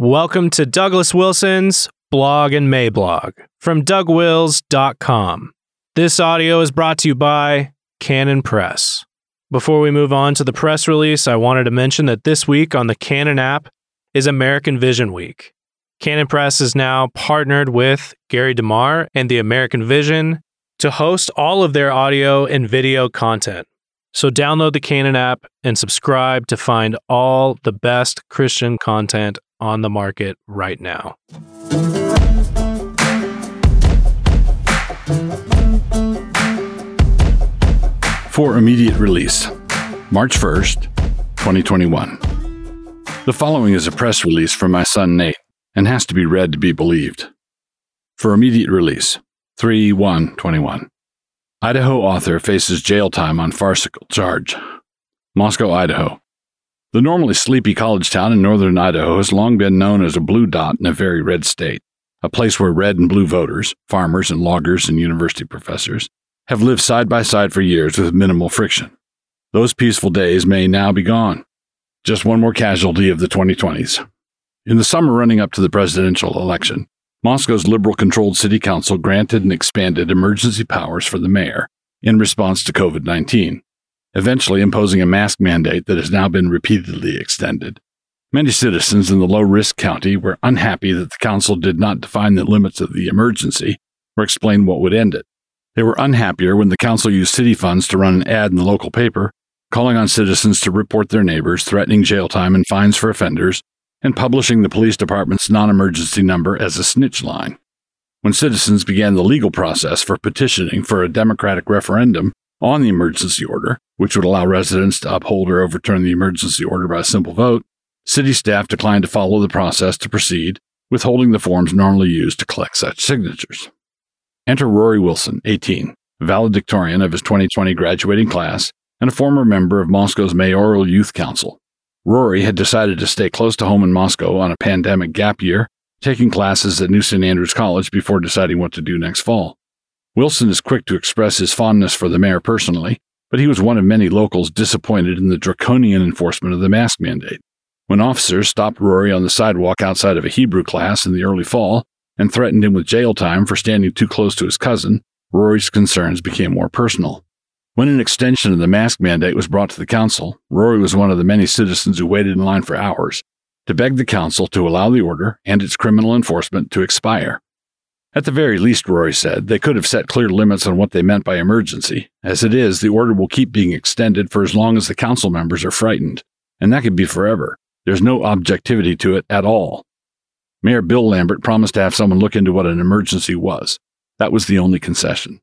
Welcome to Douglas Wilson's blog and Mablog from dougwils.com. This audio is brought to you by Canon Press. Before we move on to the press release, I wanted to mention that this week on the Canon app is American Vision Week. Canon Press is now partnered with Gary DeMar and the American Vision to host all of their audio and video content. So download the Canon app and subscribe to find all the best Christian content on the market right now. For immediate release, March 1st, 2021. The following is a press release from my son Nate and has to be read to be believed. For immediate release, 3 1 21. Idaho author faces jail time on farcical charge. Moscow, Idaho. The normally sleepy college town in northern Idaho has long been known as a blue dot in a very red state, a place where red and blue voters, farmers and loggers and university professors, have lived side by side for years with minimal friction. Those peaceful days may now be gone. Just one more casualty of the 2020s. In the summer running up to the presidential election, Moscow's liberal controlled city council granted and expanded emergency powers for the mayor in response to COVID 19, eventually imposing a mask mandate that has now been repeatedly extended. Many citizens in the low risk county were unhappy that the council did not define the limits of the emergency or explain what would end it. They were unhappier when the council used city funds to run an ad in the local paper, calling on citizens to report their neighbors, threatening jail time and fines for offenders, and publishing the police department's non emergency number as a snitch line. When citizens began the legal process for petitioning for a democratic referendum on the emergency order, which would allow residents to uphold or overturn the emergency order by a simple vote, city staff declined to follow the process to proceed, withholding the forms normally used to collect such signatures. Enter Rory Wilson, 18, valedictorian of his 2020 graduating class and a former member of Moscow's mayoral youth council. Rory had decided to stay close to home in Moscow on a pandemic gap year, taking classes at New St. Andrews College before deciding what to do next fall. Wilson is quick to express his fondness for the mayor personally, but he was one of many locals disappointed in the draconian enforcement of the mask mandate. When officers stopped Rory on the sidewalk outside of a Hebrew class in the early fall, and threatened him with jail time for standing too close to his cousin, Rory's concerns became more personal. When an extension of the mask mandate was brought to the council, Rory was one of the many citizens who waited in line for hours to beg the council to allow the order and its criminal enforcement to expire. At the very least, Rory said, they could have set clear limits on what they meant by emergency. As it is, the order will keep being extended for as long as the council members are frightened, and that could be forever. There's no objectivity to it at all. Mayor Bill Lambert promised to have someone look into what an emergency was. That was the only concession.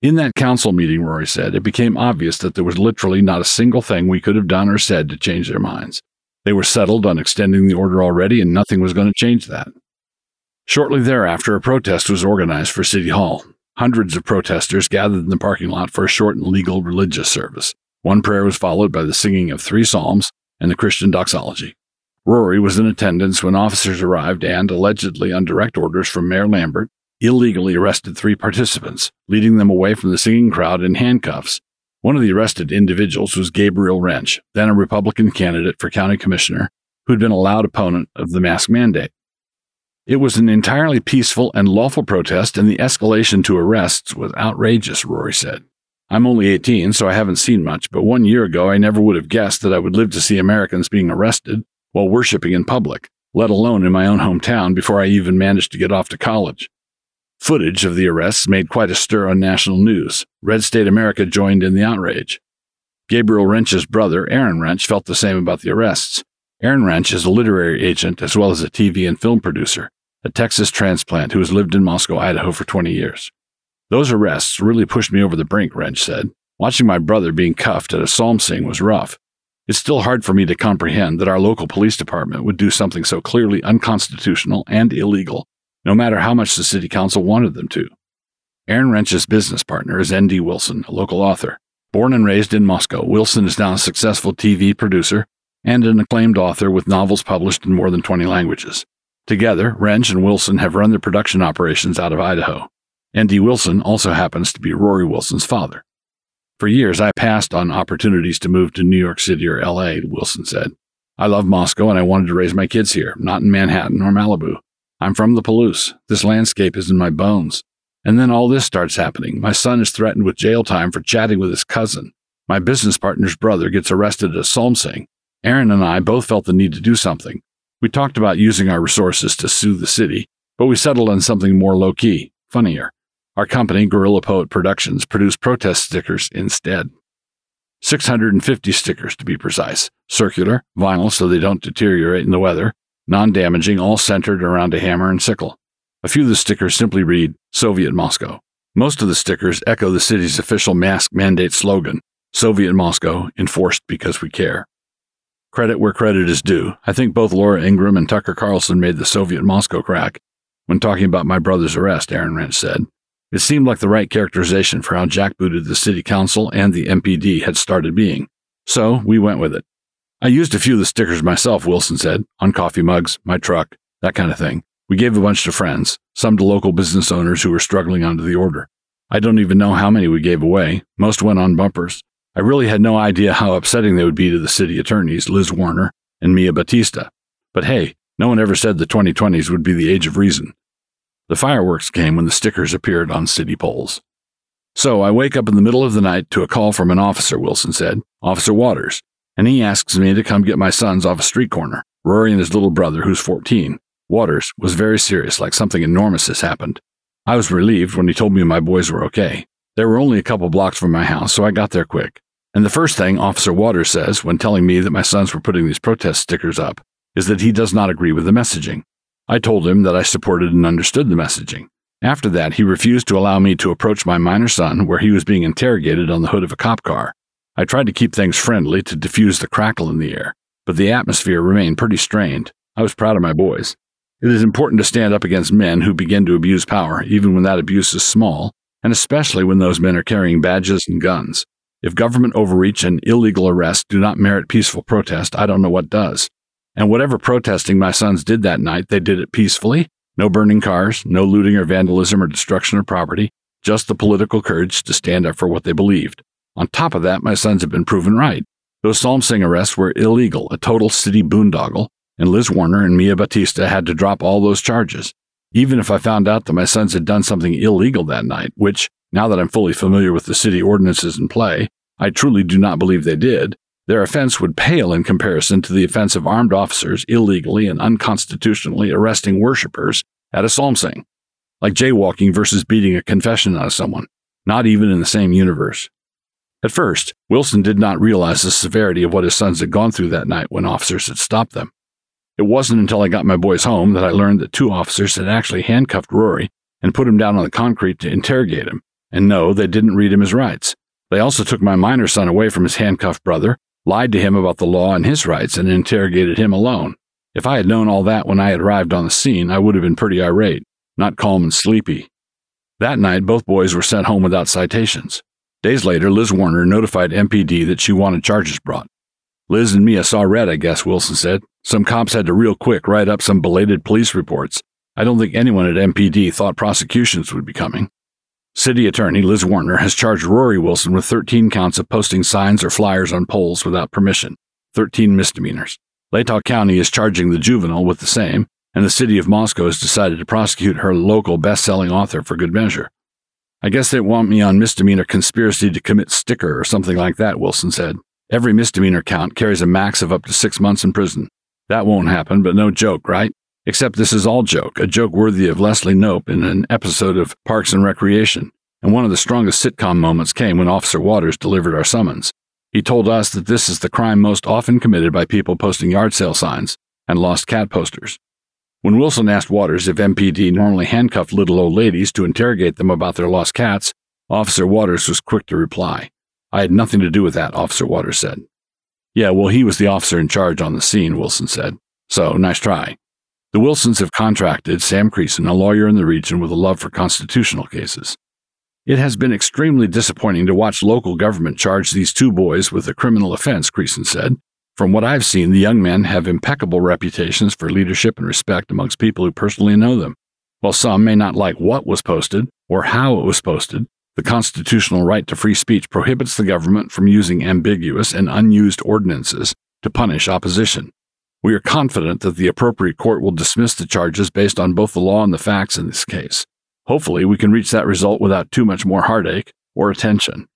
In that council meeting, Rory said, it became obvious that there was literally not a single thing we could have done or said to change their minds. They were settled on extending the order already, and nothing was going to change that. Shortly thereafter, a protest was organized for City Hall. Hundreds of protesters gathered in the parking lot for a short and legal religious service. One prayer was followed by the singing of three psalms and the Christian doxology. Rory was in attendance when officers arrived and, allegedly on direct orders from Mayor Lambert, illegally arrested three participants, leading them away from the singing crowd in handcuffs. One of the arrested individuals was Gabriel Rench, then a Republican candidate for county commissioner, who'd been a loud opponent of the mask mandate. It was an entirely peaceful and lawful protest, and the escalation to arrests was outrageous, Rory said. I'm only 18, so I haven't seen much, but one year ago I never would have guessed that I would live to see Americans being arrested while worshiping in public, let alone in my own hometown before I even managed to get off to college. Footage of the arrests made quite a stir on national news. Red State America joined in the outrage. Gabriel Rench's brother, Aaron Rench, felt the same about the arrests. Aaron Rench is a literary agent as well as a TV and film producer, a Texas transplant who has lived in Moscow, Idaho for 20 years. Those arrests really pushed me over the brink, Rench said. Watching my brother being cuffed at a psalm sing was rough. It's still hard for me to comprehend that our local police department would do something so clearly unconstitutional and illegal, no matter how much the city council wanted them to. Aaron Rench's business partner is N.D. Wilson, a local author. Born and raised in Moscow, Wilson is now a successful TV producer and an acclaimed author with novels published in more than 20 languages. Together, Rench and Wilson have run their production operations out of Idaho. N.D. Wilson also happens to be Rory Wilson's father. For years, I passed on opportunities to move to New York City or LA, Wilson said. I love Moscow and I wanted to raise my kids here, not in Manhattan or Malibu. I'm from the Palouse. This landscape is in my bones. And then all this starts happening. My son is threatened with jail time for chatting with his cousin. My business partner's brother gets arrested at a psalm sing. Aaron and I both felt the need to do something. We talked about using our resources to sue the city, but we settled on something more low key, funnier. Our company, Gorilla Poet Productions, produced protest stickers instead. 650 stickers to be precise, circular, vinyl so they don't deteriorate in the weather, non damaging, all centered around a hammer and sickle. A few of the stickers simply read Soviet Moscow. Most of the stickers echo the city's official mask mandate slogan Soviet Moscow, enforced because we care. Credit where credit is due. I think both Laura Ingraham and Tucker Carlson made the Soviet Moscow crack when talking about my brother's arrest, Aaron Rench said. It seemed like the right characterization for how jackbooted the city council and the MPD had started being. So we went with it. I used a few of the stickers myself, Wilson said, on coffee mugs, my truck, that kind of thing. We gave a bunch to friends, some to local business owners who were struggling under the order. I don't even know how many we gave away. Most went on bumpers. I really had no idea how upsetting they would be to the city attorneys, Liz Warner and Mia Bautista. But hey, no one ever said the 2020s would be the age of reason. The fireworks came when the stickers appeared on city poles. So I wake up in the middle of the night to a call from an officer, Wilson said, Officer Waters, and he asks me to come get my sons off a street corner, Rory and his little brother, who's 14. Waters was very serious, like something enormous has happened. I was relieved when he told me my boys were okay. They were only a couple blocks from my house, so I got there quick. And the first thing Officer Waters says when telling me that my sons were putting these protest stickers up is that he does not agree with the messaging. I told him that I supported and understood the messaging. After that, he refused to allow me to approach my minor son where he was being interrogated on the hood of a cop car. I tried to keep things friendly to diffuse the crackle in the air, but the atmosphere remained pretty strained. I was proud of my boys. It is important to stand up against men who begin to abuse power, even when that abuse is small, and especially when those men are carrying badges and guns. If government overreach and illegal arrests do not merit peaceful protest, I don't know what does. And whatever protesting my sons did that night, they did it peacefully. No burning cars, no looting or vandalism or destruction of property, just the political courage to stand up for what they believed. On top of that, my sons have been proven right. Those psalm sing arrests were illegal, a total city boondoggle, and Liz Warner and Mia Bautista had to drop all those charges. Even if I found out that my sons had done something illegal that night, which, now that I'm fully familiar with the city ordinances in play, I truly do not believe they did. Their offense would pale in comparison to the offense of armed officers illegally and unconstitutionally arresting worshippers at a psalm sing, like jaywalking versus beating a confession out of someone, not even in the same universe. At first, Wilson did not realize the severity of what his sons had gone through that night when officers had stopped them. It wasn't until I got my boys home that I learned that two officers had actually handcuffed Rory and put him down on the concrete to interrogate him, and no, they didn't read him his rights. They also took my minor son away from his handcuffed brother, lied to him about the law and his rights, and interrogated him alone. If I had known all that when I had arrived on the scene, I would have been pretty irate, not calm and sleepy. That night, both boys were sent home without citations. Days later, Liz Warner notified MPD that she wanted charges brought. Liz and Mia saw red, I guess, Wilson said. Some cops had to real quick write up some belated police reports. I don't think anyone at MPD thought prosecutions would be coming. City Attorney Liz Warner has charged Rory Wilson with 13 counts of posting signs or flyers on poles without permission, 13 misdemeanors. Latah County is charging the juvenile with the same, and the city of Moscow has decided to prosecute her local best selling author for good measure. I guess they want me on misdemeanor conspiracy to commit sticker or something like that, Wilson said. Every misdemeanor count carries a max of up to six months in prison. That won't happen, but no joke, right? Except this is all joke, a joke worthy of Leslie Knope in an episode of Parks and Recreation. And one of the strongest sitcom moments came when Officer Waters delivered our summons. He told us that this is the crime most often committed by people posting yard sale signs and lost cat posters. When Wilson asked Waters if MPD normally handcuffed little old ladies to interrogate them about their lost cats, Officer Waters was quick to reply. I had nothing to do with that, Officer Waters said. Yeah, well, he was the officer in charge on the scene, Wilson said. So, nice try. The Wilsons have contracted Sam Creason, a lawyer in the region with a love for constitutional cases. It has been extremely disappointing to watch local government charge these two boys with a criminal offense, Creason said. From what I've seen, the young men have impeccable reputations for leadership and respect amongst people who personally know them. While some may not like what was posted or how it was posted, the constitutional right to free speech prohibits the government from using ambiguous and unused ordinances to punish opposition. We are confident that the appropriate court will dismiss the charges based on both the law and the facts in this case. Hopefully, we can reach that result without too much more heartache or attention.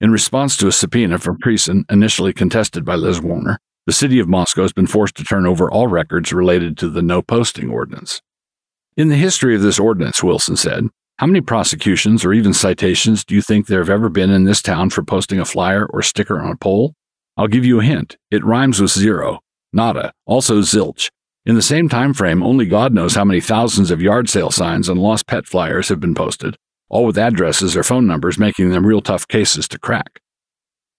In response to a subpoena from Creason, initially contested by Liz Warner, the city of Moscow has been forced to turn over all records related to the no posting ordinance. In the history of this ordinance, Wilson said, how many prosecutions or even citations do you think there have ever been in this town for posting a flyer or sticker on a pole? I'll give you a hint. It rhymes with zero, nada, also zilch. In the same time frame, only God knows how many thousands of yard sale signs and lost pet flyers have been posted, all with addresses or phone numbers making them real tough cases to crack.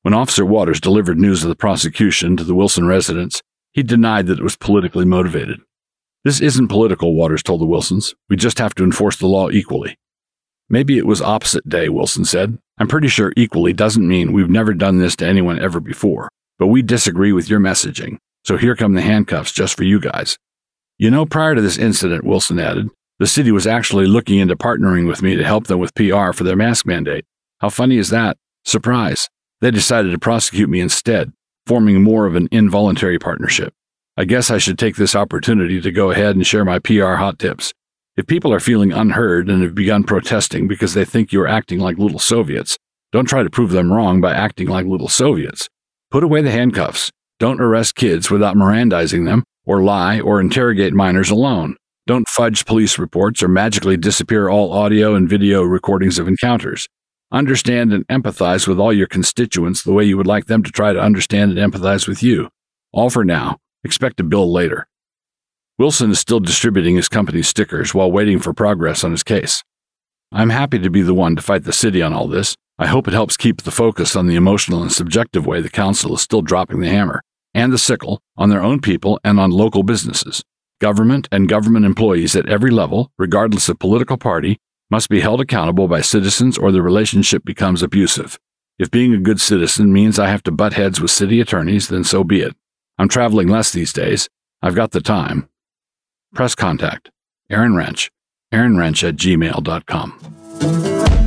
When Officer Waters delivered news of the prosecution to the Wilson residents, he denied that it was politically motivated. This isn't political, Waters told the Wilsons. We just have to enforce the law equally. Maybe it was opposite day, Wilson said. I'm pretty sure equally doesn't mean we've never done this to anyone ever before, but we disagree with your messaging. So here come the handcuffs just for you guys. You know, prior to this incident, Wilson added, the city was actually looking into partnering with me to help them with PR for their mask mandate. How funny is that? Surprise. They decided to prosecute me instead, forming more of an involuntary partnership. I guess I should take this opportunity to go ahead and share my PR hot tips. If people are feeling unheard and have begun protesting because they think you're acting like little Soviets, don't try to prove them wrong by acting like little Soviets. Put away the handcuffs. Don't arrest kids without Mirandizing them, or lie or interrogate minors alone. Don't fudge police reports or magically disappear all audio and video recordings of encounters. Understand and empathize with all your constituents the way you would like them to try to understand and empathize with you. All for now. Expect a bill later. Wilson is still distributing his company's stickers while waiting for progress on his case. I'm happy to be the one to fight the city on all this. I hope it helps keep the focus on the emotional and subjective way the council is still dropping the hammer and the sickle on their own people and on local businesses. Government and government employees at every level, regardless of political party, must be held accountable by citizens or the relationship becomes abusive. If being a good citizen means I have to butt heads with city attorneys, then so be it. I'm traveling less these days. I've got the time. Press contact Aaron Rench, aaronrench at gmail.com.